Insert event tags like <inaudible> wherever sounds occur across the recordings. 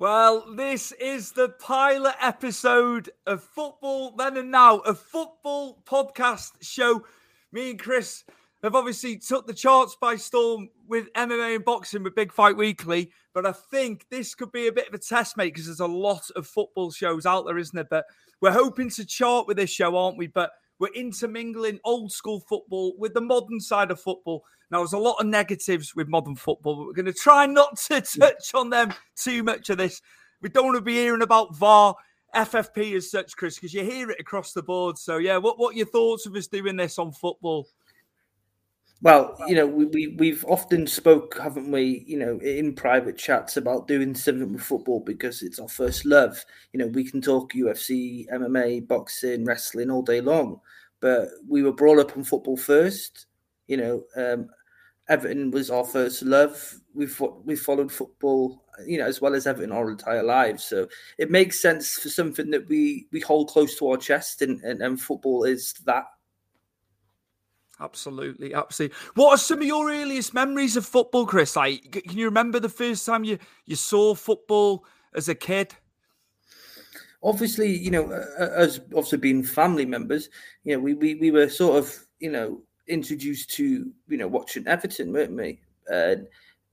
Well, this is the pilot episode of Football Then and Now, a football podcast show. Me and Chris have obviously took the charts by storm with MMA and boxing with Big Fight Weekly, but I think this could be a bit of a test, mate, because there's a lot of football shows out there, isn't there? But we're hoping to chart with this show, aren't we? But we're intermingling old school football with the modern side of football. Now, there's a lot of negatives with modern football, but we're going to try not to touch on them too much of this. We don't want to be hearing about VAR, FFP as such, Chris, because you hear it across the board. So, yeah, what, what are your thoughts of us doing this on football? Well, you know, we, we we've often spoke, haven't we? You know, in private chats about doing something with football because it's our first love. You know, we can talk UFC, MMA, boxing, wrestling all day long, but we were brought up on football first. You know, um, Everton was our first love. We've we followed football, you know, as well as Everton our entire lives. So it makes sense for something that we we hold close to our chest, and and, and football is that Absolutely, absolutely. What are some of your earliest memories of football, Chris? Like, can you remember the first time you you saw football as a kid? Obviously, you know, as also being family members, you know, we we, we were sort of, you know, introduced to, you know, watching Everton, weren't we? And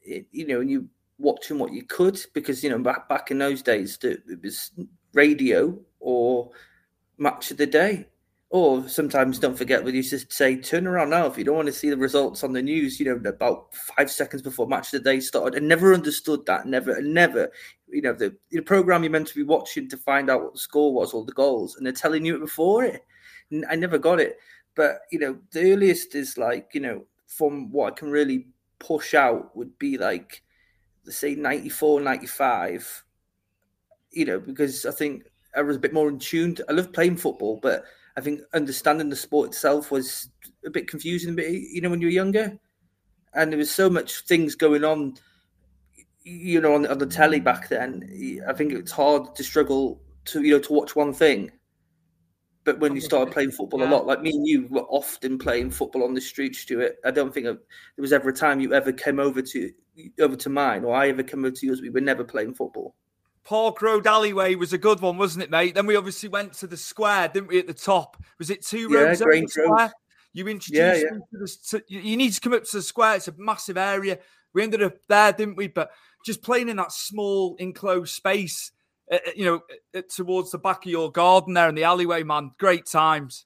you know, and you watching what you could because you know back back in those days, it was radio or match of the day or sometimes don't forget what you just say, turn around now if you don't want to see the results on the news, you know, about five seconds before match the day started. I never understood that. Never, never. You know, the, the program you're meant to be watching to find out what the score was or the goals, and they're telling you it before it. I never got it. But, you know, the earliest is like, you know, from what I can really push out would be like, say, 94, 95, you know, because I think I was a bit more in tune. I love playing football, but I think understanding the sport itself was a bit confusing, a bit, you know, when you were younger. And there was so much things going on, you know, on, on the telly back then. I think it's hard to struggle to, you know, to watch one thing. But when you started playing football yeah. a lot, like me and you were often playing football on the street, Stuart. I don't think there was ever a time you ever came over to over to mine, or I ever came over to yours. We were never playing football. Park Road alleyway was a good one, wasn't it, mate? Then we obviously went to the square, didn't we? At the top, was it two yeah, roads the square? You introduced yeah, yeah. The, to, you need to come up to the square. It's a massive area. We ended up there, didn't we? But just playing in that small enclosed space, uh, uh you know, uh, uh, towards the back of your garden there in the alleyway, man. Great times.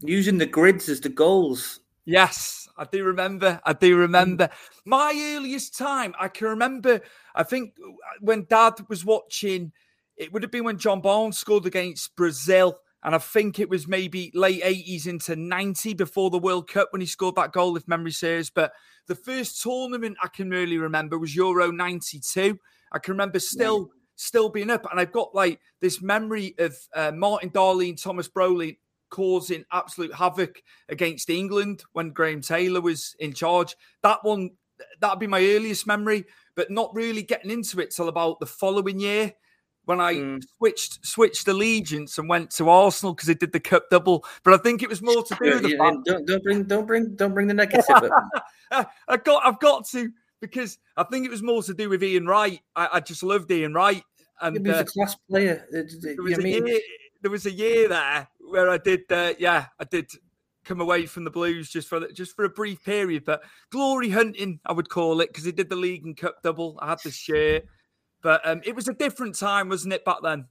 Using the grids as the goals. Yes, I do remember. I do remember. My earliest time, I can remember, I think when dad was watching, it would have been when John Barnes scored against Brazil. And I think it was maybe late 80s into 90 before the World Cup when he scored that goal, if memory serves. But the first tournament I can really remember was Euro 92. I can remember still. Yeah still being up. And I've got like this memory of uh, Martin Dahlin, Thomas Brolin causing absolute havoc against England when Graham Taylor was in charge. That one, that'd be my earliest memory, but not really getting into it till about the following year when I mm. switched switched allegiance and went to Arsenal because they did the cup double. But I think it was more to do with fact. Don't, don't bring don't bring don't bring the <laughs> negative. I got I've got to because I think it was more to do with Ian Wright. I, I just loved Ian Wright. And he was uh, a class player. There was, year, there was a year there where I did, uh, yeah, I did come away from the Blues just for just for a brief period. But glory hunting, I would call it, because he did the league and cup double. I had the shirt, but um, it was a different time, wasn't it, back then?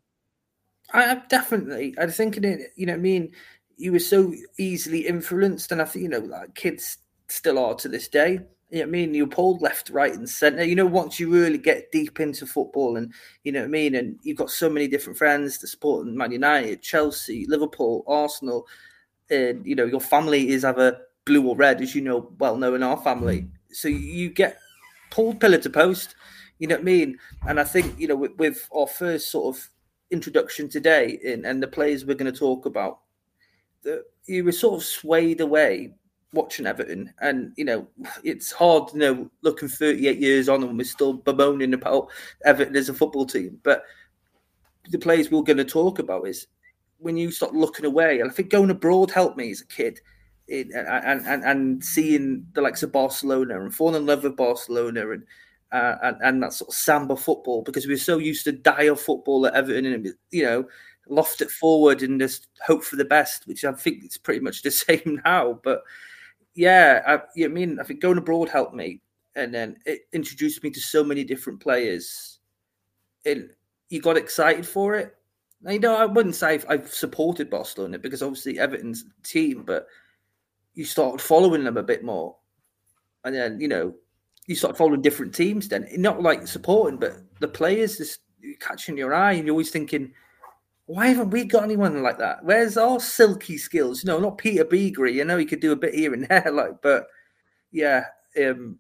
I definitely. I think it. You know, I mean, you were so easily influenced, and I think you know, like kids still are to this day. You know what I mean? You're pulled left, right, and centre. You know, once you really get deep into football, and you know what I mean, and you've got so many different friends to support Man United, Chelsea, Liverpool, Arsenal, and you know your family is either blue or red, as you know well know in our family. So you get pulled pillar to post. You know what I mean? And I think you know with, with our first sort of introduction today, in, and the players we're going to talk about, that you were sort of swayed away watching Everton, and you know it's hard, you know, looking 38 years on and we're still bemoaning about Everton as a football team. But the players we're going to talk about is when you start looking away, and I think going abroad helped me as a kid, in, and, and and seeing the likes of Barcelona and falling in love with Barcelona, and uh, and, and that sort of samba football because we were so used to dial football at Everton and you know loft it forward and just hope for the best, which I think it's pretty much the <laughs> same now. But yeah, I, I mean, I think going abroad helped me, and then it introduced me to so many different players. And you got excited for it. Now, you know, I wouldn't say I've, I've supported Barcelona because obviously Everton's team, but you started following them a bit more, and then you know you start following different teams. Then not like supporting, but the players just catching your eye, and you're always thinking, why haven't we got anyone like that? Where's our silky skills? You know, not Peter Beagrie. You know, he could do a bit here and there, <laughs> like, but yeah, um,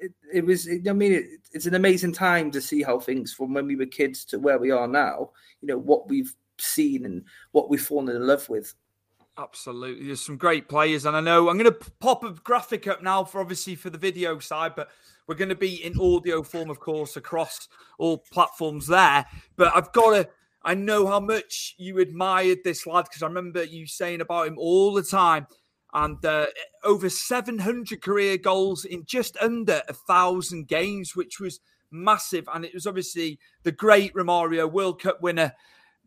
it, it was. It, I mean, it, it's an amazing time to see how things from when we were kids to where we are now. You know what we've seen and what we've fallen in love with. Absolutely, there's some great players, and I know I'm going to pop a graphic up now for obviously for the video side, but we're going to be in audio form, of course, across all platforms there. But I've got to I know how much you admired this lad because I remember you saying about him all the time. And uh, over 700 career goals in just under a thousand games, which was massive. And it was obviously the great Romario World Cup winner.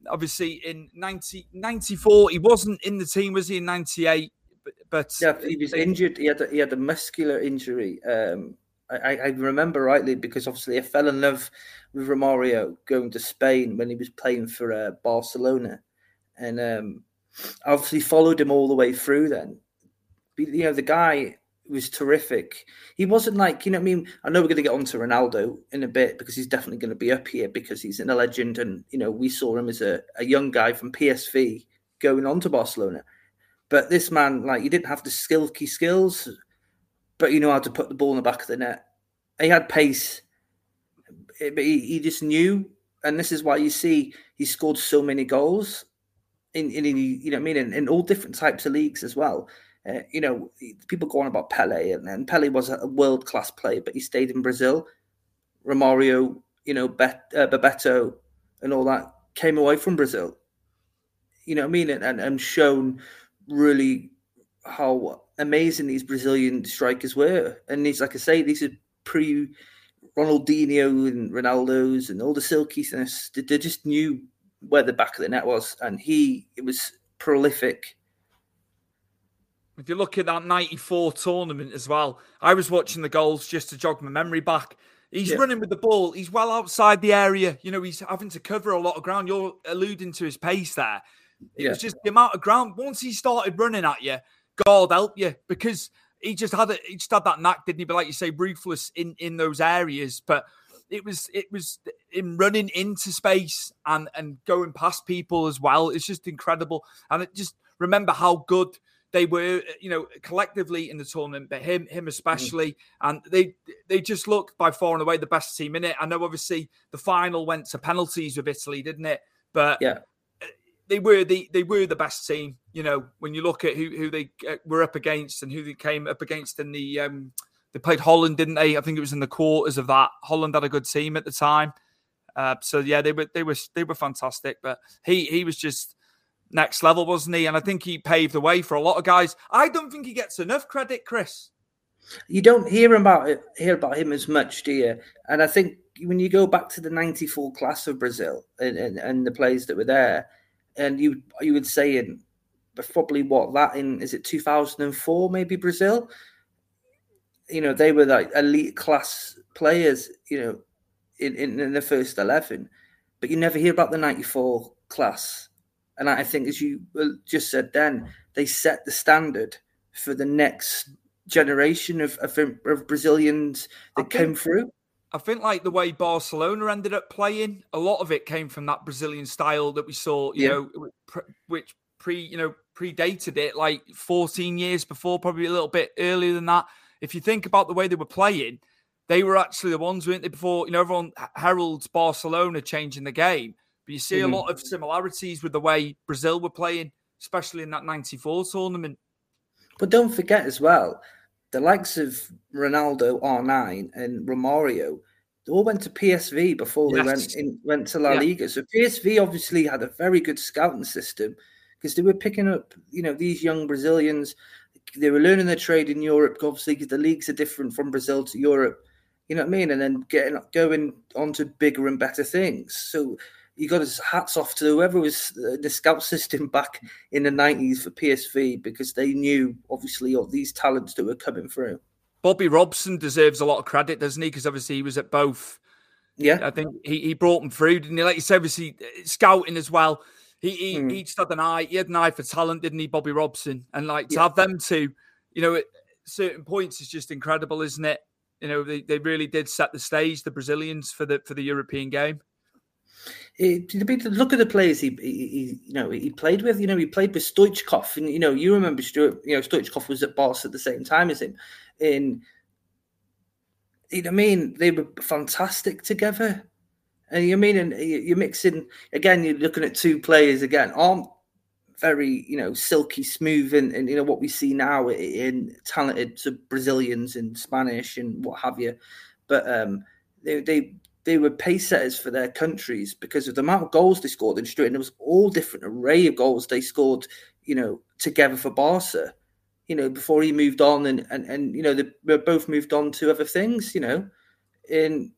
Obviously, in 90, 94, he wasn't in the team, was he? In 98, but, but yeah, he was injured. He had a, he had a muscular injury. Um, I, I remember rightly because obviously I fell in love with Romario going to Spain when he was playing for uh, Barcelona, and um, I obviously followed him all the way through. Then, you know, the guy was terrific. He wasn't like you know. I mean, I know we're going to get on to Ronaldo in a bit because he's definitely going to be up here because he's in a legend, and you know we saw him as a, a young guy from PSV going on to Barcelona. But this man, like, he didn't have the skilky skills but you know how to put the ball in the back of the net. He had pace, but he, he just knew, and this is why you see he scored so many goals in, in, in you know I mean in, in, all different types of leagues as well. Uh, you know, people go on about Pele, and, and Pele was a world class player, but he stayed in Brazil. Romario, you know, Bet, uh, Bebeto, and all that came away from Brazil. You know what I mean, and, and, and shown really how amazing these Brazilian strikers were. And these, like I say, these are pre Ronaldinho and Ronaldo's and all the silkiness. They just knew where the back of the net was, and he it was prolific. If you look at that '94 tournament as well, I was watching the goals just to jog my memory back. He's yeah. running with the ball. He's well outside the area. You know, he's having to cover a lot of ground. You're alluding to his pace there. It yeah. was just the amount of ground. Once he started running at you, God help you, because he just had it. he just had that knack, didn't he? But like you say, ruthless in in those areas. But it was it was him running into space and and going past people as well. It's just incredible, and it just remember how good they were, you know, collectively in the tournament, but him, him especially, mm. and they they just looked by far and away the best team in it. I know, obviously, the final went to penalties with Italy, didn't it? But yeah, they were the they were the best team. You know, when you look at who who they uh, were up against and who they came up against in the um, they played Holland, didn't they? I think it was in the quarters of that. Holland had a good team at the time. Uh, so yeah, they were they were they were fantastic. But he he was just next level, wasn't he? And I think he paved the way for a lot of guys. I don't think he gets enough credit, Chris. You don't hear about it, hear about him as much, do you? And I think when you go back to the '94 class of Brazil and, and, and the players that were there, and you you would say in probably what that in is it 2004 maybe Brazil? You know they were like elite class players you know in, in, in the first 11 but you never hear about the 94 class. And I think as you just said then they set the standard for the next generation of, of, of Brazilians that came through I think like the way Barcelona ended up playing, a lot of it came from that Brazilian style that we saw, you yeah. know, which pre, you know, predated it like 14 years before, probably a little bit earlier than that. If you think about the way they were playing, they were actually the ones, weren't they? Before, you know, everyone heralds Barcelona changing the game, but you see mm-hmm. a lot of similarities with the way Brazil were playing, especially in that 94 tournament. But don't forget as well, the likes of Ronaldo, R9, and Romario, they all went to PSV before yes. they went in, went to La yeah. Liga. So PSV obviously had a very good scouting system because they were picking up, you know, these young Brazilians. They were learning their trade in Europe, obviously, because the leagues are different from Brazil to Europe. You know what I mean? And then getting going on to bigger and better things. So you got his hats off to whoever was the scout system back in the 90s for PSV because they knew obviously all these talents that were coming through. Bobby Robson deserves a lot of credit, doesn't he? Because obviously he was at both. Yeah, I think he, he brought them through, didn't he? Like you said, obviously scouting as well. He he, mm. he just had an eye. He had an eye for talent, didn't he, Bobby Robson? And like to yeah. have them two, you know, at certain points is just incredible, isn't it? You know, they, they really did set the stage, the Brazilians, for the for the European game. It, look at the players he, he, you know he played with. You know he played with Stoichkov, and you know you remember Stuart. You know Stoichkov was at Boss at the same time as him. In you know, I mean, they were fantastic together. And you mean, and you're mixing again. You're looking at two players again, aren't very you know silky smooth, and, and you know what we see now in talented Brazilians and Spanish and what have you. But um, they they they were pace setters for their countries because of the amount of goals they scored in straight. And there was all different array of goals they scored, you know, together for Barca. You know, before he moved on, and and and you know they both moved on to other things. You know, and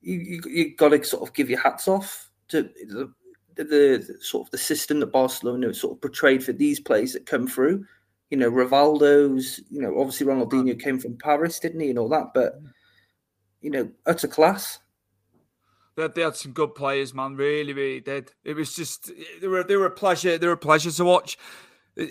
you you, you got to sort of give your hats off to the, the, the sort of the system that Barcelona sort of portrayed for these players that come through. You know, Rivaldo's. You know, obviously Ronaldinho came from Paris, didn't he, and all that, but mm. you know, utter class. They, they had some good players, man. Really, really did. It was just they were they were a pleasure. They were a pleasure to watch.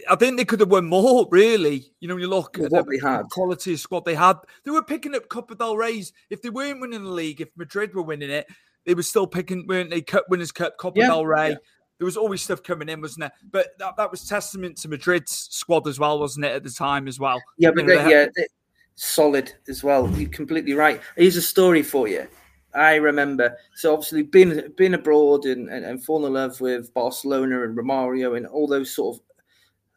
I think they could have won more, really. You know, when you look well, at what the, they had, quality of squad they had, they were picking up Copa del Rey's. If they weren't winning the league, if Madrid were winning it, they were still picking, weren't they? Cup winners' cup, Copa yeah, del Rey. Yeah. There was always stuff coming in, wasn't there? But that, that was testament to Madrid's squad as well, wasn't it, at the time as well? Yeah, but you know, they, yeah, solid as well. You're completely right. Here's a story for you. I remember. So obviously being being abroad and, and, and falling in love with Barcelona and Romario and all those sort of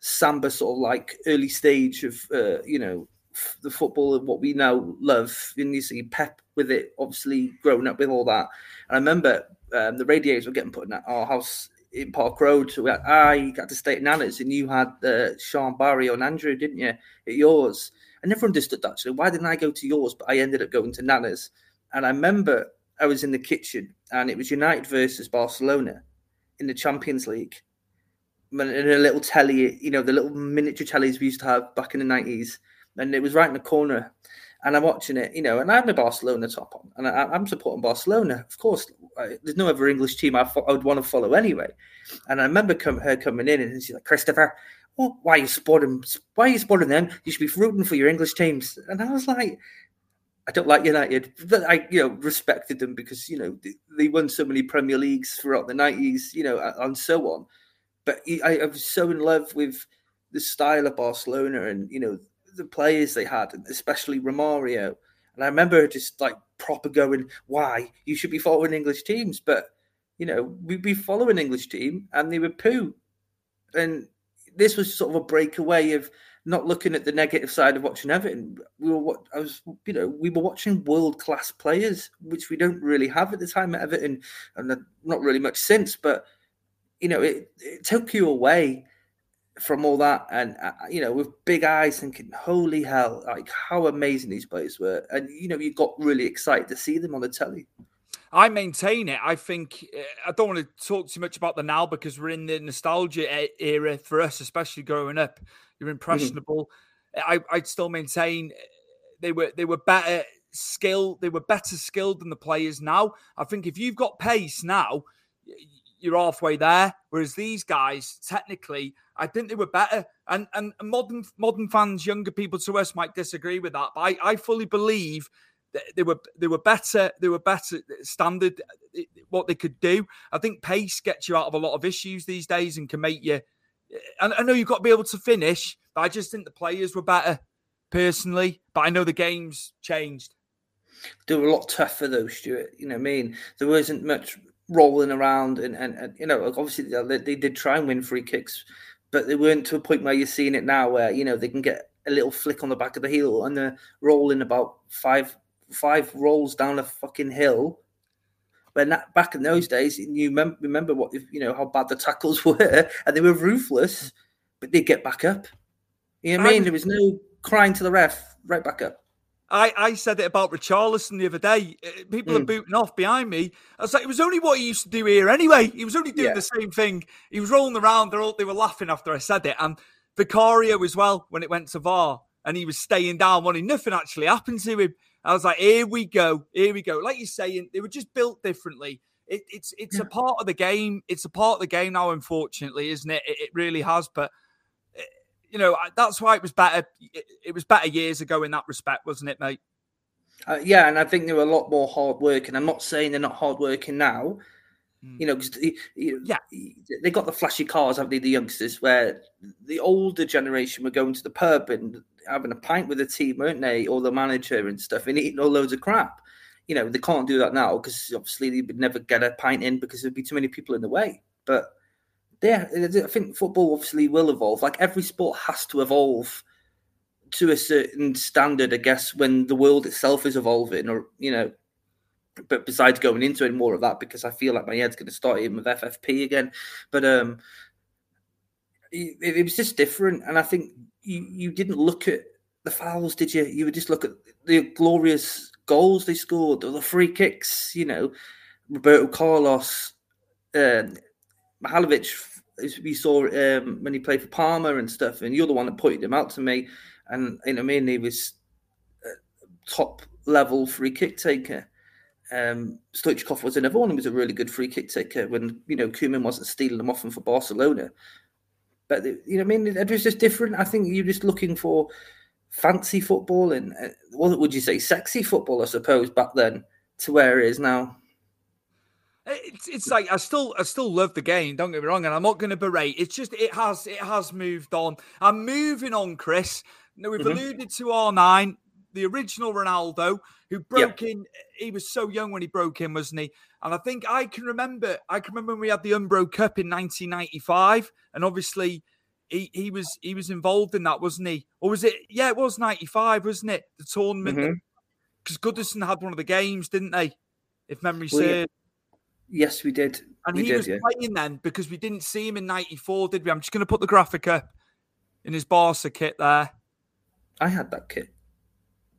samba sort of like early stage of uh, you know f- the football and what we now love. And you see Pep with it, obviously growing up with all that. And I remember um, the radiators were getting put in our house in Park Road. So we had, I got to stay at Nana's, and you had uh, Sean Barry and Andrew, didn't you, at yours? I never understood that. So why didn't I go to yours? But I ended up going to Nana's. And I remember I was in the kitchen and it was United versus Barcelona in the Champions League. In a little telly, you know, the little miniature tellies we used to have back in the 90s. And it was right in the corner. And I'm watching it, you know, and I have my Barcelona top on. And I, am supporting Barcelona. Of course, I, there's no other English team I, I, would want to follow anyway. And I remember come, her coming in and she's like, Christopher, why are you supporting? Why are you supporting them? You should be rooting for your English teams. And I was like, I don't like United, but I, you know, respected them because you know they, won so many Premier Leagues throughout the nineties, you know, and so on. But I, I was so in love with the style of Barcelona and you know the players they had, especially Romario. And I remember just like proper going, "Why you should be following English teams?" But you know, we'd be following English team, and they were poo. And this was sort of a breakaway of not looking at the negative side of watching Everton. We were I was, you know, we were watching world class players, which we don't really have at the time at Everton, and not really much since. But you know, it, it took you away from all that, and uh, you know, with big eyes, thinking, "Holy hell! Like how amazing these players were!" And you know, you got really excited to see them on the telly. I maintain it. I think uh, I don't want to talk too much about the now because we're in the nostalgia era for us, especially growing up. You're mm-hmm. impressionable. Mm-hmm. I, I'd still maintain uh, they were they were better skill. They were better skilled than the players now. I think if you've got pace now, you're halfway there. Whereas these guys, technically, I think they were better. And and modern modern fans, younger people to us might disagree with that, but I, I fully believe they were they were better. They were better standard. Eh, what they could do. I think pace gets you out of a lot of issues these days and can make you. Eh, I, I know you've got to be able to finish, but I just think the players were better personally. But I know the game's changed. They were a lot tougher though, Stuart. You know, what I mean, there wasn't much rolling around, and and, and you know, obviously uh, they, they did try and win free kicks, but they weren't to a point where you're seeing it now, where you know they can get a little flick on the back of the heel and they're rolling about five five rolls down a fucking hill. When that, back in those days, you remember, remember what you know how bad the tackles <laughs> were, and they were ruthless, but they get back up. You know what I mean? There was no crying to the ref, right back up. I, I said it about Richarlison the other day. Uh, people mm. are hmm. booting off behind me. I was like, it was only what he used to do here anyway. He was only doing yeah. the same thing. He was rolling around. They're all, they were laughing after I said it. And Vicario as well when it went to VAR and he was staying down wanting nothing actually happened to him. I was like, here we go, here we go. Like you're saying, they were just built differently. It, it's it's yeah. a part of the game. It's a part of the game now, unfortunately, isn't it? It, it really has. But eh, you know, that's why it was better. It was better years ago in that respect, wasn't it, mate? Uh, yeah, and I think they were a lot more hard working. I'm not saying they're not hard working now. Mm. You know, because yeah, they got the flashy cars, haven't they? The youngsters, where the older generation were going to the pub and having a pint with the team, weren't they, or the manager and stuff, and eating all loads of crap. You know, they can't do that now because obviously they would never get a pint in because there'd be too many people in the way. But yeah, I think football obviously will evolve. Like every sport has to evolve to a certain standard, I guess, when the world itself is evolving, or you know. But besides going into it more of that, because I feel like my head's going to start in with FFP again. But um, it, it was just different, and I think you, you didn't look at the fouls, did you? You would just look at the glorious goals they scored or the free kicks. You know, Roberto Carlos, um, Mihailovic. We saw um, when he played for Parma and stuff, and you're the one that pointed him out to me. And you know, he was top level free kick taker. Um, Stoichkov was another one who was a really good free kick taker when you know Koeman wasn't stealing them off him for Barcelona. But you know, I mean, it was just different. I think you're just looking for fancy football and uh, what would you say, sexy football, I suppose, back then to where it is now. It's, it's like I still I still love the game. Don't get me wrong, and I'm not going to berate. It's just it has it has moved on. I'm moving on, Chris. Now we've mm-hmm. alluded to R9, the original Ronaldo, who broke in. He was so young when he broke in, wasn't he? And I think I can remember. I can remember when we had the Umbro Cup in 1995, and obviously he he was he was involved in that, wasn't he? Or was it? Yeah, it was '95, wasn't it? The tournament because mm-hmm. Goodison had one of the games, didn't they? If memory well, serves. Yes, we did. And we he did, was yeah. playing then because we didn't see him in '94, did we? I'm just going to put the graphic up in his Barca kit there. I had that kit.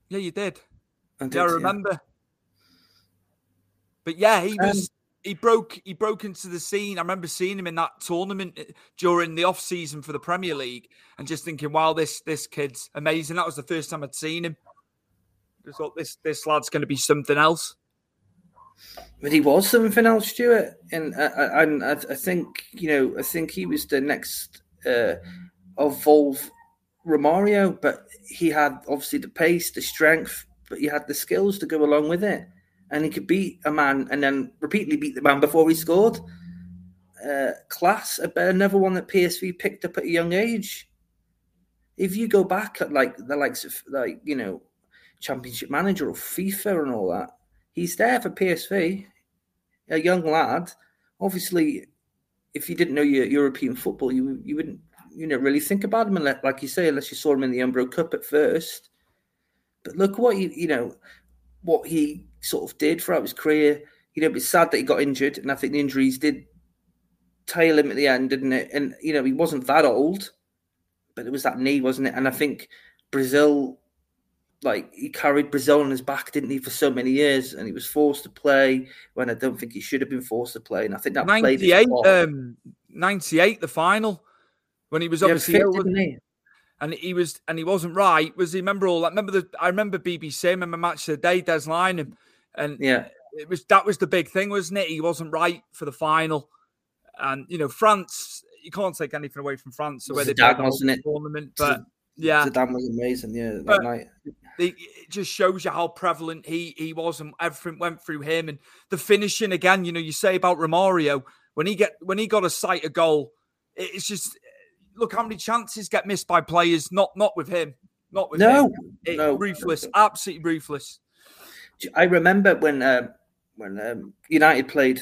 Yeah, you did. I did yeah, I remember. Yeah. But yeah, he was. Um, he broke he broke into the scene. I remember seeing him in that tournament uh, during the off season for the Premier League, and just thinking, "Wow, this this kid's amazing." That was the first time I'd seen him. I thought this this lad's going to be something else. But he was something else, Stuart, and I, I, I think you know I think he was the next uh, evolve Romario, but he had obviously the pace, the strength, but he had the skills to go along with it and he could beat a man and then repeatedly beat the man before he scored. Uh, class, another one that PSV picked up at a young age. If you go back at like the likes of like you know Championship Manager or FIFA and all that, he's there for PSV, a young lad. Obviously, if you didn't know your European football, you you wouldn't you know really think about him unless, like you say, unless you saw him in the Umbro Cup at first. But look what you you know what he sort of did throughout his career. You know, it's sad that he got injured, and I think the injuries did tail him at the end, didn't it? And you know, he wasn't that old, but it was that knee, wasn't it? And I think Brazil, like he carried Brazil on his back, didn't he, for so many years, and he was forced to play when I don't think he should have been forced to play. And I think that 98, um, 98, the final, when he was obviously fit, didn't he? and he was and he wasn't right. Was he remember all that? Remember the I remember BBC, remember match of the day, Des Lynam, and yeah, it was that was the big thing, wasn't it? He wasn't right for the final, and you know France. You can't take anything away from France. So where they played wasn't it? tournament, but yeah, Zidane was amazing. Yeah, that but night. it just shows you how prevalent he he was, and everything went through him. And the finishing again, you know, you say about Romario when he get when he got a sight a goal, it's just look how many chances get missed by players. Not not with him. Not with no, him. It, no, ruthless, absolutely ruthless. I remember when uh, when um, United played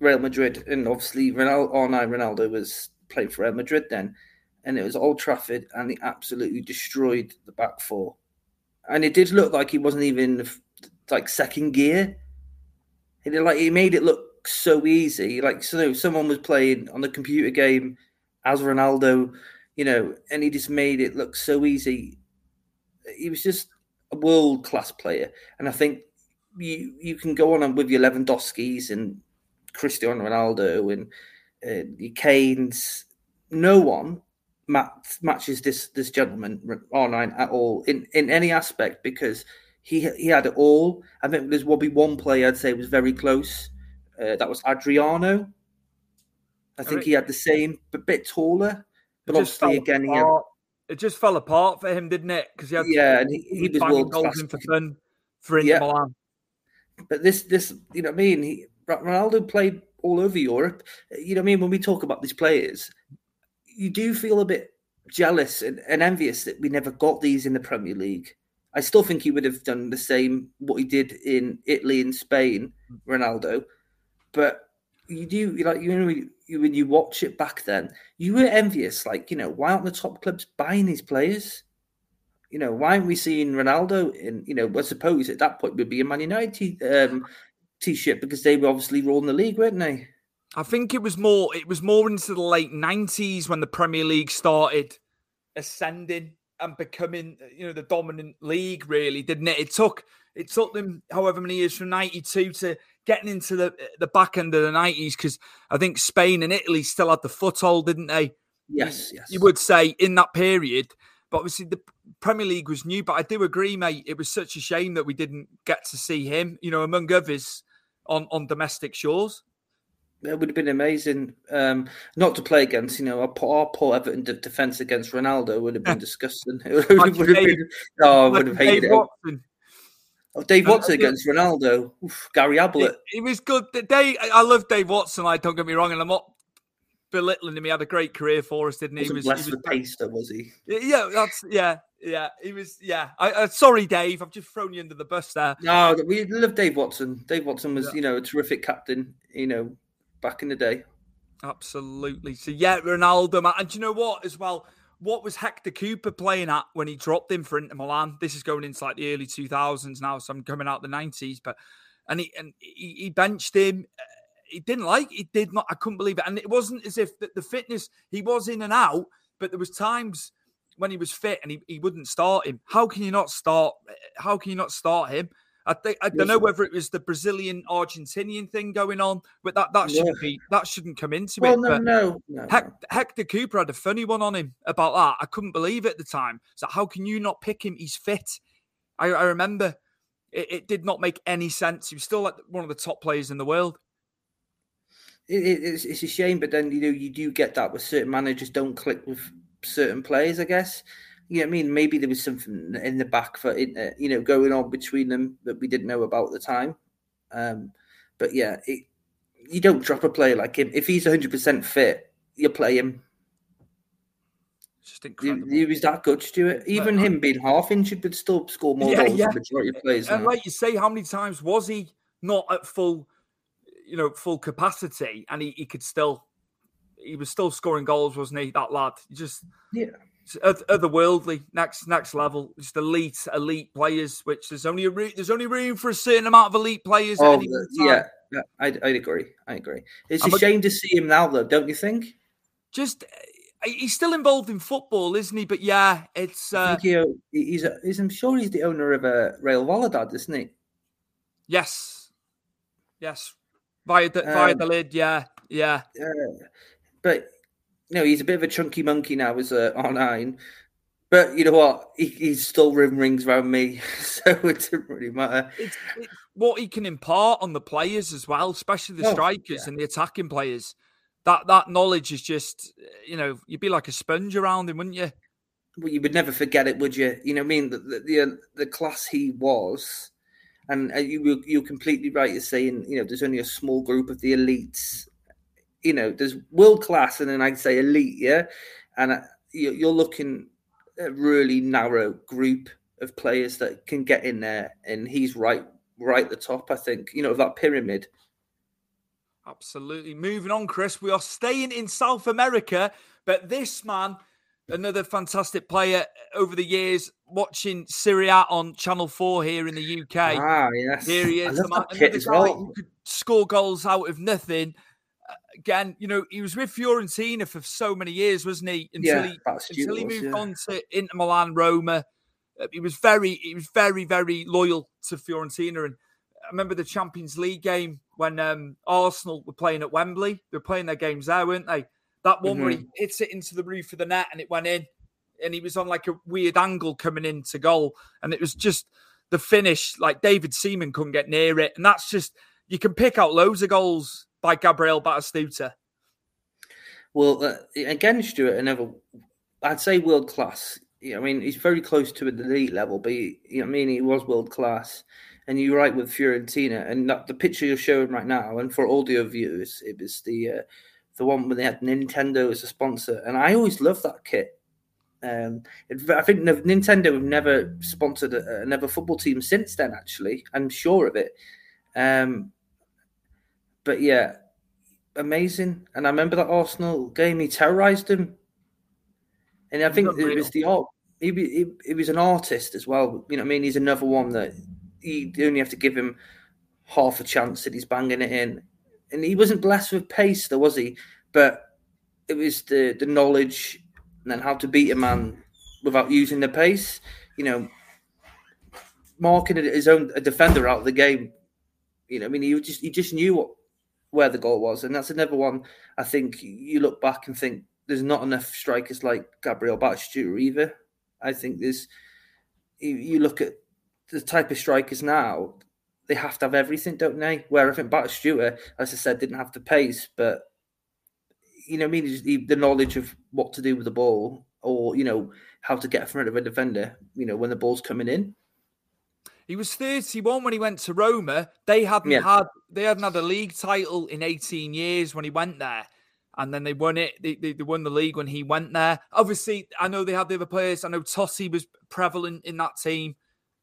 Real Madrid, and obviously Ronaldo, oh no, Ronaldo was playing for Real Madrid then, and it was Old Trafford, and he absolutely destroyed the back four, and it did look like he wasn't even like second gear. He did like he made it look so easy, like so someone was playing on the computer game as Ronaldo, you know, and he just made it look so easy. He was just a world class player, and I think you you can go on with your Lewandowski's and Cristiano Ronaldo and uh, your Kane's. No one mat- matches this this gentleman online at all in in any aspect because he he had it all. I think there's be one player I'd say was very close. Uh, that was Adriano. I think he had the same, but a bit taller. But obviously, again, he had, it just fell apart for him, didn't it? Because he had yeah, and he, he was world class for fun for Inter yeah. Milan. But this, this, you know, what I mean, he, Ronaldo played all over Europe. You know, what I mean, when we talk about these players, you do feel a bit jealous and, and envious that we never got these in the Premier League. I still think he would have done the same what he did in Italy and Spain, Ronaldo. But you do like you know you, when you watch it back then, you were envious. Like you know, why aren't the top clubs buying these players? You know, why aren't we seeing Ronaldo in? You know, I suppose at that point would be a Man United um, t-shirt because they were obviously ruling the league, weren't they? I think it was more. It was more into the late nineties when the Premier League started ascending and becoming, you know, the dominant league. Really, didn't it? It took it took them however many years from ninety two to getting into the the back end of the nineties because I think Spain and Italy still had the foothold, didn't they? Yes, yes. You would say in that period, but obviously the Premier League was new. But I do agree, mate. It was such a shame that we didn't get to see him, you know, among others on on domestic shores it would have been amazing. Um, not to play against, you know, our, our poor Everton de- defense against Ronaldo would have been <laughs> disgusting. <laughs> It would, would have been, oh, I would have hated Dave it. Watson. Oh, Dave Watson against Ronaldo. Oof, Gary Ablett. It, he, was good. Dave, I love Dave Watson. Like, don't get me wrong, and I'm not belittling him. He had a great career for us, didn't he? He was blessed with Paster, was he? Yeah, that's yeah, yeah. He was. Yeah. I, uh, sorry, Dave. I've just thrown you under the bus there. No, we love Dave Watson. Dave Watson was, yeah. you know, a terrific captain. You know, back in the day. Absolutely. So yeah, Ronaldo. And you know what as well? What was Hector Cúper playing at when he dropped him for Inter Milan? This is going into like the early 2000s now, so I'm coming out the 90s. But and he and he, he benched him. He didn't like. He did not. I couldn't believe it. And it wasn't as if the, the fitness. He was in and out, but there was times when he was fit and he, he wouldn't start him. How can you not start? How can you not start him? I think I don't know whether it was the Brazilian Argentinian thing going on, but that that shouldn't yeah. be that shouldn't come into well, it. No, no, no, Hector, Hector Cúper had a funny one on him about that. I couldn't believe it at the time. So how can you not pick him? He's fit. I, I remember it, it, did not make any sense. He was still like one of the top players in the world. It, it's, it's a shame, but then you know you do get that with certain managers don't click with certain players. I guess you know, what I mean, maybe there was something in the back for it, uh, you know, going on between them that we didn't know about at the time. Um, but yeah, it, you don't drop a player like him if he's 100 percent fit. You play him. Just incredible. He, he was that good, Stuart. Even but, him being half injured, but still score more yeah, goals yeah. than majority of players. And now. like you say, how many times was he not at full, you know, full capacity, and he, he could still, he was still scoring goals, wasn't he? That lad, just yeah otherworldly, next next level, just elite elite players. Which there's only a re- there's only room for a certain amount of elite players. Oh, yeah, yeah, I'd, I'd agree. I agree. It's I'm a shame to see him now, though, don't you think? Just uh, he's still involved in football, isn't he? But yeah, it's. Uh, he, he's, a, he's. I'm sure he's the owner of a Real Valladolid, isn't he? Yes. Yes. Via the um, via the lid, yeah, yeah. Uh, but you know, he's a bit of a chunky monkey now as a R9. But you know what? He, he's still rim rings around me, <laughs> so it doesn't really matter. It's, it's, what he can impart on the players as well, especially the oh, strikers yeah. and the attacking players. That that knowledge is just, you know, you'd be like a sponge around him, wouldn't you? Well, you would never forget it, would you? You know, I mean, the the, the, the class he was, and you you're completely right. You're saying, you know, there's only a small group of the elites you know, there's world class and then I'd say elite, yeah. And uh, you're looking a really narrow group of players that can get in there, and he's right, right at the top. I think you know of that pyramid. Absolutely. Moving on, Chris. We are staying in South America, but this man, another fantastic player over the years, watching Serie A on Channel 4 here in the UK. Ah, yes. Here he is. The man, another guy well. who could score goals out of nothing again, you know, he was with Fiorentina for so many years, wasn't he? Until yeah, he until he moved yeah. on to Inter Milan, Roma, Uh, he was very, he was very, very loyal to Fiorentina. And I remember the Champions League game when um, Arsenal were playing at Wembley. They were playing their games there, weren't they? That one mm-hmm. where he mm-hmm. hits it into the roof of the net and it went in, and he was on like a weird angle coming into goal, and it was just the finish. Like David Seaman couldn't get near it, and that's just you can pick out loads of goals by Gabriel Batistuta. Well, uh, again, Stuart, another, I'd say world class. I mean, he's very close to the elite level, but he, you know, I mean, he was world class. And you're right with Fiorentina, and that, the picture you're showing right now, and for audio viewers, it was the uh, the one where they had Nintendo as a sponsor, and I always loved that kit. Um, I think Nintendo have never sponsored another football team since then. Actually, I'm sure of it. Um, but yeah, amazing. And I remember that Arsenal game; he terrorized him. And I think it was the art. He, he, he, was an artist as well. You know, I mean, he's another one that you only have to give him half a chance that he's banging it in. And he wasn't blessed with pace, though, was he? But it was the the knowledge and then how to beat a man without using the pace. You know, marking his own a defender out of the game. You know, I mean, he just he just knew what where the goal was, and that's another one. I think you look back and think there's not enough strikers like Gabriel Batistuta either. I think there's you, you look at the type of strikers now, they have to have everything, don't they? Where I think Batistuta, as I said, didn't have the pace, but you know, I mean, the knowledge of what to do with the ball, or you know, how to get in front of a defender. You know, when the ball's coming in. He was 31 when he went to Roma. They hadn't yeah. had they hadn't had a league title in 18 years when he went there. And then they won it. They, they, they won the league when he went there. Obviously, I know they had the other players. I know Totti was prevalent in that team.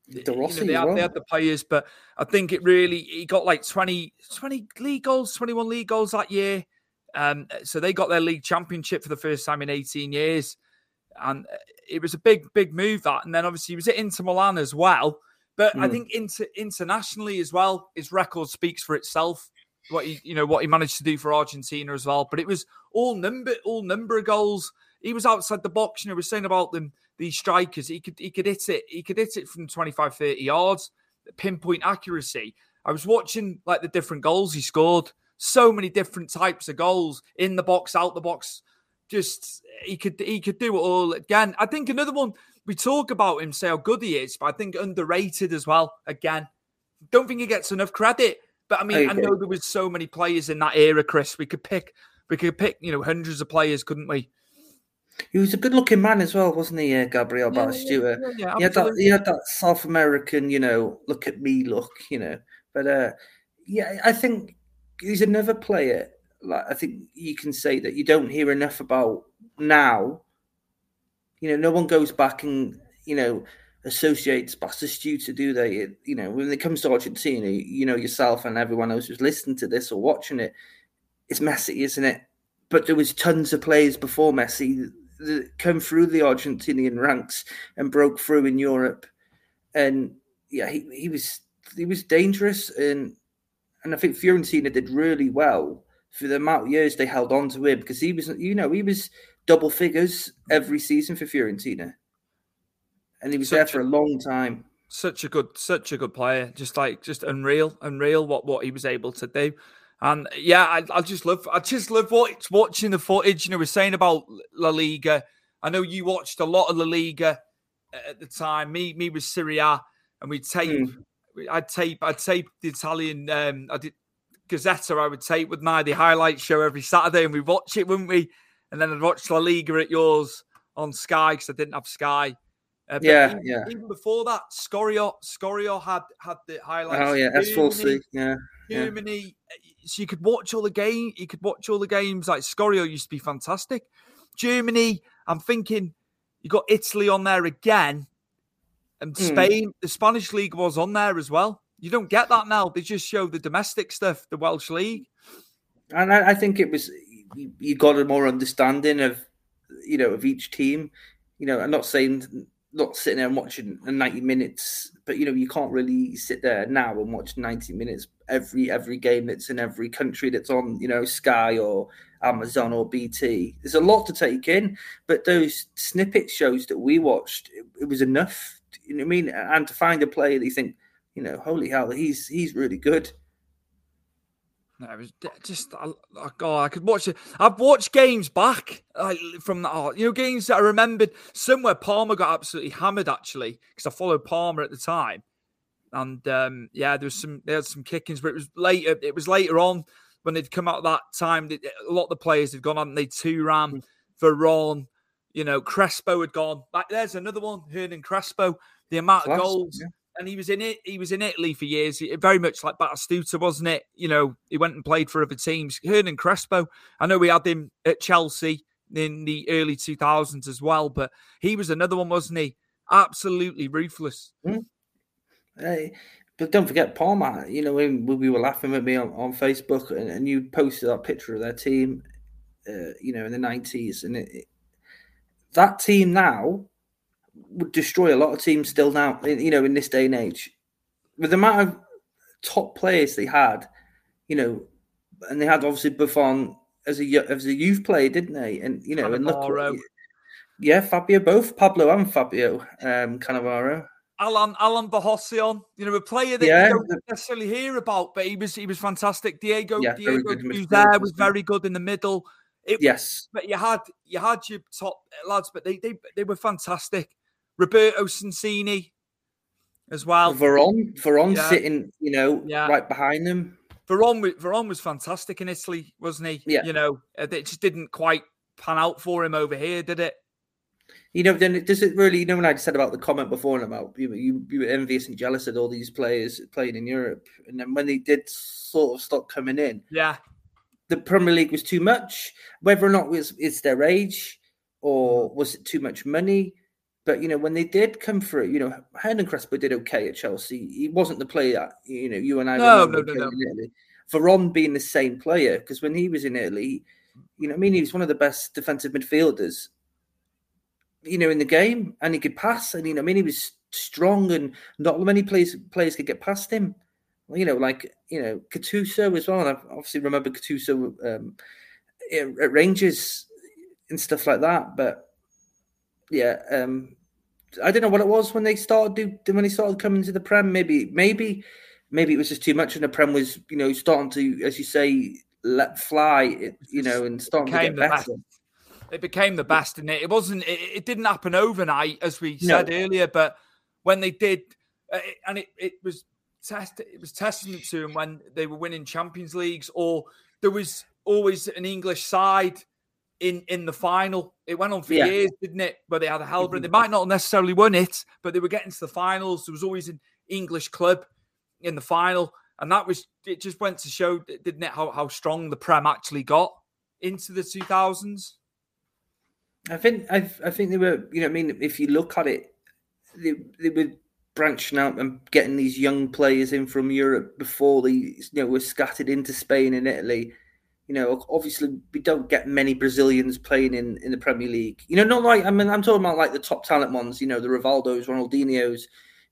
De Rossi you know, they, had, well. they, had, the players, but I think it really he got like 20, 20 league goals, 21 league goals that year. Um, so they got their league championship for the first time in 18 years. And it was a big, big move that. And then obviously he was at Inter Milan as well. But mm. I hmm. think inter- internationally as well, his record speaks for itself. What he, you know, what he managed to do for Argentina as well. But it was all number, all number of goals. He was outside the box. You know, we're saying about them, these strikers. He could, he could hit it. He could hit it from 25, 30 yards, pinpoint accuracy. I was watching like the different goals he scored. So many different types of goals in the box, out the box. Just he could he could do it all again. I think another one we talk about him, say how good he is, but I think underrated as well. Again, don't think he gets enough credit. But I mean, I, I know there was so many players in that era, Chris. We could pick, we could pick, you know, hundreds of players, couldn't we? He was a good-looking man as well, wasn't he, uh, Gabriel yeah, Batistuta? Yeah, yeah, he had that. He had that South American, you know, look at me, look, you know. But uh, yeah, I think he's another player. Like I think you can say that you don't hear enough about now you know, no one goes back and you know associates Batistuta, to do they? It, you know, when it comes to Argentina, you know yourself and everyone else who's listening to this or watching it, it's Messi, isn't it? But there was tons of players before Messi that come through the Argentinian ranks and broke through in Europe, and yeah, he, he was he was dangerous, and and I think Fiorentina did really well for the amount of years they held on to him because he was, you know, he was double figures every season for Fiorentina, and he was such there for a, a long time. Such a good, such a good player. Just like just unreal, unreal what what he was able to do. And yeah, I, I just love, I just love what, watching the footage. You know, we're saying about La Liga. I know you watched a lot of La Liga at the time. Me, me with Serie A, and we tape. Mm. I'd tape. I'd tape the Italian. Um, I did Gazzetta. I would tape with my the highlight show every Saturday, and we watch it, wouldn't we? and then I'd watch La Liga at yours on Sky because I didn't have Sky. Uh, yeah, even, yeah. Even before that, Sgorio, Sgorio had had the highlights. Oh yeah, S four C. Yeah, Germany. Yeah. So you could watch all the game. You could watch all the games. Like Sgorio used to be fantastic. Germany. I'm thinking you got Italy on there again, and hmm. Spain. Mm. The Spanish league was on there as well. You don't get that now. They just show the domestic stuff, the Welsh league. And I, I think it was you, you got a more understanding of you know of each team. You know, I'm not saying not sitting there and watching 90 minutes, but you know, you can't really sit there now and watch 90 minutes every every game that's in every country that's on, you know, Sky or Amazon or BT. There's a lot to take in, but those snippet shows that we watched, it, it was enough You know I mean? And to find a player that you think, you know, holy hell, he's he's really good. No, it was just oh God. I could watch it. I've watched games back like, from that. Oh, you know, games that I remembered. Somewhere Parma got absolutely hammered actually because I followed Parma at the time, and um, yeah, there was some there had some kickings, but it was later. It was later on when they'd come out that time. A lot of the players had gone on. They Thuram, Veron, you know, Crespo had gone. Like, there's another one, Hernan Crespo. The amount Class, of goals. Yeah and he was in it. He was in Italy for years, very much like Batistuta, wasn't it? You know, he went and played for other teams. Hernan Crespo, I know we had him at Chelsea in the early 2000s as well, but he was another one, wasn't he? Absolutely ruthless. Mm. Hey, but don't forget Parma. You know, when we were laughing at me on, on Facebook, and, and, you posted that picture of their team, uh, you know, in the 90s, and it, it, that team now would destroy a lot of teams still now, you know, in this day and age. With the amount of top players they had, you know, and they had obviously Buffon as a as a youth player, didn't they? And you know, and look, yeah, Fabio, both Paolo and Fabio um, Cannavaro. Alan Alan Boghossian, you know, a player that yeah. you don't necessarily hear about, but he was he was fantastic. Diego yeah, Diego Fuser was very good in the middle. It, yes, but you had you had your top lads, but they they they were fantastic. Roberto Sensini as well. Veron, Veron yeah. sitting, you know, yeah. right behind them. Veron, Veron was fantastic in Italy, wasn't he? Yeah. You know, uh, it just didn't quite pan out for him over here, did it? You know, then does it really? You know, when I said about the comment before about you, you, you were envious and jealous of all these players playing in Europe, and then when they did sort of stop coming in, yeah, the Premier League was too much. Whether or not it was it's their age or was it too much money? But you know, when they did come through, you know, Hernan Crespo did okay at Chelsea. He wasn't the player that you know you and I. No, no, no, no. Veron being the same player because when he was in Italy, you know, I mean, he was one of the best defensive midfielders, you know, in the game, and he could pass, and you know, I mean, he was strong, and not many players players could get past him. You know, like you know, Gattuso as well. And I obviously remember Gattuso um, at Rangers and stuff like that, but yeah, um, I don't know what it was when they started do when they started coming to the Prem. Maybe, maybe, maybe it was just too much, and the Prem was, you know, starting to, as you say, let fly, you know, and starting to get better. Best. It became the best, and it? it wasn't. It, it, didn't happen overnight, as we said no. earlier. But when they did, uh, it, and it, it was test, it was testament to them when they were winning Champions Leagues, or there was always an English side in in the final. It went on for yeah. years, didn't it? But they had a hell of it. Mm-hmm. They might not necessarily win it, but they were getting to the finals. There was always an English club in the final, and that was it. Just went to show, didn't it, how how strong the Prem actually got into the two thousands. I think I, I think they were. You know, I mean, if you look at it, they they were branching out and getting these young players in from Europe before they you know were scattered into Spain and Italy you know, obviously we don't get many Brazilians playing in, in the Premier League. You know, not like I mean, I'm talking about like the top talent ones. You know, the Rivaldos, Ronaldinho's,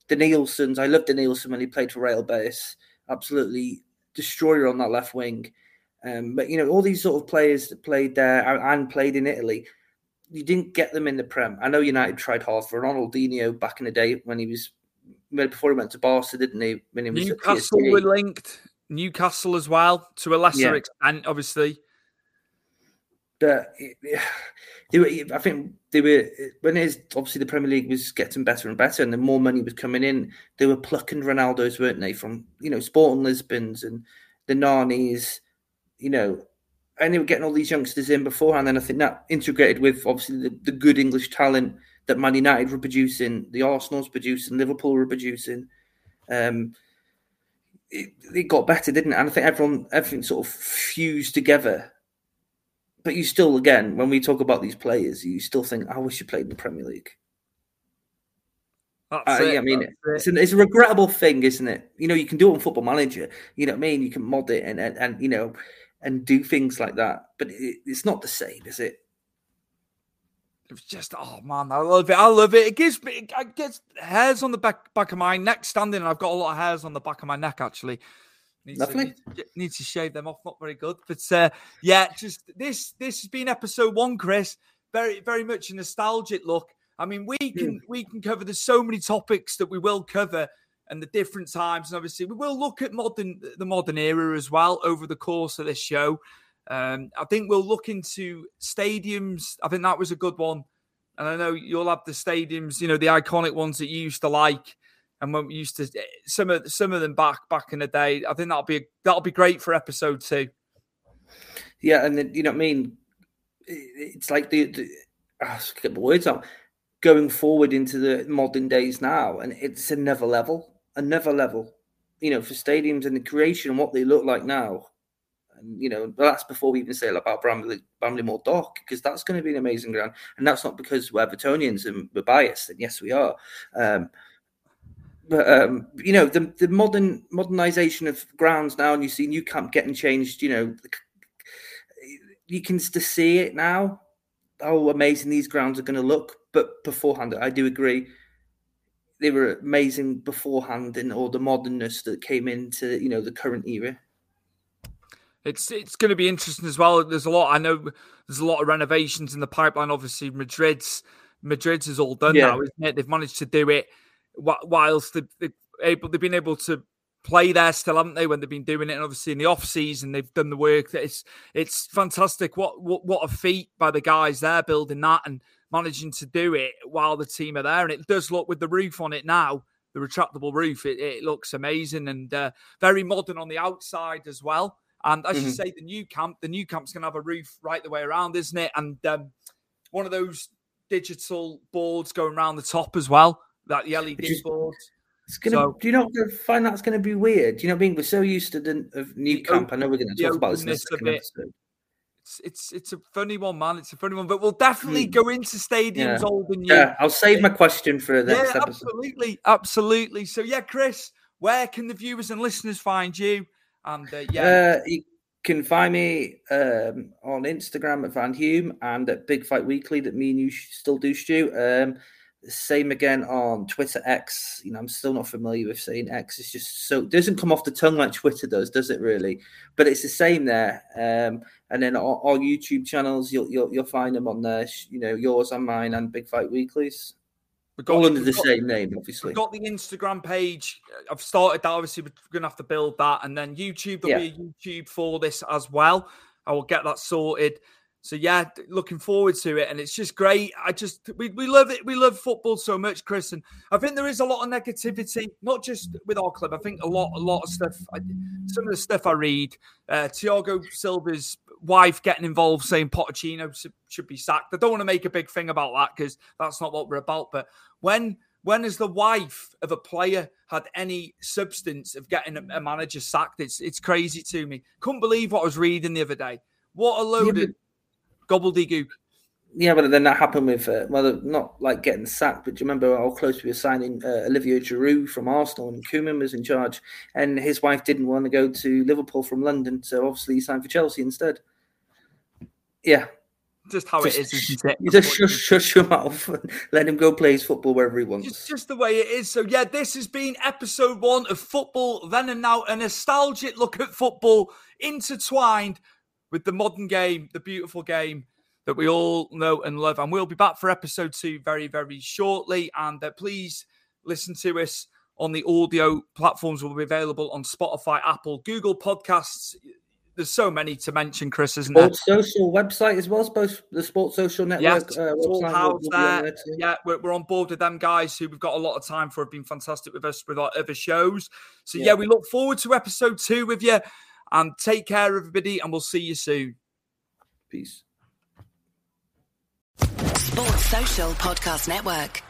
Denilson's. I loved Denilson when he played for Real Betis. Absolutely destroyer on that left wing. Um, but you know, all these sort of players that played there and played in Italy, you didn't get them in the Prem. I know United tried hard for Ronaldinho back in the day when he was before he went to Barca, didn't he? When he was Newcastle were linked. Newcastle as well, to a lesser yeah. extent, obviously. But they were, I think they were when it's obviously the Premier League was getting better and better, and the more money was coming in, they were plucking Ronaldo's, weren't they? From you know Sporting Lisbon's and the Nanis, you know, and they were getting all these youngsters in beforehand. And I think that integrated with obviously the, the good English talent that Man United were producing, the Arsenal's producing, Liverpool were producing. Um, it, it got better, didn't it? And I think everyone everything sort of fused together. But you still, again, when we talk about these players, you still think, I wish you played in the Premier League. Uh, I mean, it's, an, it's, a regrettable thing, isn't it? You know, you can do it on Football Manager. You know what I mean? You can mod it and and, and you know, and do things like that. But it, it's not the same, is it? It was just oh man, I love it. I love it. It gives me it gets hairs on the back back of my neck standing, and I've got a lot of hairs on the back of my neck actually. Needs Lovely. To, needs to shave them off. Not very good, but uh, yeah, just this this has been episode one, Chris. Very very much a nostalgic look I mean, we can mm. we can cover. There's so many topics that we will cover, and the different times, and obviously we will look at modern the modern era as well over the course of this show. Um, I think we'll look into stadiums. I think that was a good one, and I know you'll have the stadiums, you know, the iconic ones that you used to like, and when we used to some of some of them back back in the day. I think that'll be that'll be great for episode two. Yeah, and then, you know what I mean. It's like the, the oh, get the words out. Going forward into the modern days now, and it's another level, another level. You know, for stadiums and the creation and what they look like now and you know, that's before we even say about Bramley, Bramley-Moore Dock, because that's going to be an amazing ground. And that's not because we're Evertonians and we're biased, and yes, we are. Um, but um, you know, the the modern modernization of grounds now, and you see Nou Camp getting changed. You know, you can just see it now. How amazing these grounds are going to look. But beforehand, I do agree they were amazing beforehand in all the modernness that came into you know the current era. It's it's going to be interesting as well. There's a lot. I know there's a lot of renovations in the pipeline. Obviously, Madrid's Madrid's is all done yeah. now, isn't it? They've managed to do it whilst they've, able they've been able to play there still, haven't they? When they've been doing it, and obviously in the off season they've done the work. It's it's fantastic. What what what a feat by the guys there building that and managing to do it while the team are there. And it does look with the roof on it now, the retractable roof. It, it looks amazing and uh, very modern on the outside as well. And as mm-hmm. you say, the Nou Camp, the Nou Camp's going to have a roof right the way around, isn't it? And um, one of those digital boards going around the top as well, that the LED is, board. It's gonna. So, do you not find that's going to be weird? Do you know what I mean? We're so used to the of Nou Camp. I know we're going to talk about this in the second episode. It's, it's it's a funny one, man. It's a funny one, but we'll definitely mm. go into stadiums yeah. old and new. Yeah, I'll save my question for the next yeah, episode. Absolutely, absolutely. So yeah, Chris, where can the viewers and listeners find you? And uh, yeah, uh, you can find me um, on Instagram at Van Hume and at Big Fight Weekly that me and you still do, Stu. Um, same again on Twitter X. You know, I'm still not familiar with saying X. It's just so it doesn't come off the tongue like Twitter does, does it? Really? But it's the same there. Um, and then all, all YouTube channels, you'll, you'll you'll find them on there. You know, yours and mine and Big Fight Weeklies. We've got, all under the got, same name, obviously. We've got the Instagram page. I've started that. Obviously, we're going to have to build that. And then YouTube, there'll yeah. be a YouTube for this as well. I will get that sorted. So yeah, looking forward to it, and it's just great. I just we, we love it. We love football so much, Chris, and I think there is a lot of negativity, not just with our club. I think a lot, a lot of stuff. Some of the stuff I read, uh, Thiago Silva's wife getting involved, saying Pochettino should be sacked. I don't want to make a big thing about that because that's not what we're about. But when when has the wife of a player had any substance of getting a, a manager sacked? It's it's crazy to me. Couldn't believe what I was reading the other day. What a load yeah, of gobbledygook. Yeah, but then that happened with uh, well, not like getting sacked, but do you remember how close we were signing uh, Olivier Giroud from Arsenal and Koeman was in charge, and his wife didn't want to go to Liverpool from London, so obviously he signed for Chelsea instead. Yeah. Just how just, it is, isn't it? You <laughs> just shush, shush your mouth and let him go play his football wherever he wants. It's just the way it is. So, yeah, this has been episode one of Football Then and Now, a nostalgic look at football intertwined with the modern game, the beautiful game that we all know and love. And we'll be back for episode two very, very shortly. And uh, please listen to us on the audio platforms. Will be available on Spotify, Apple, Google Podcasts, there's so many to mention, Chris, isn't there? Social website as well, both the Sports Social Network. Yes, uh, all there. there yeah, we're, we're, on board with them guys who we've got a lot of time for. Have been fantastic with us with our other shows. So yeah, yeah we look forward to episode two with you. And take care, everybody, and we'll see you soon. Peace. Sports Social Podcast Network.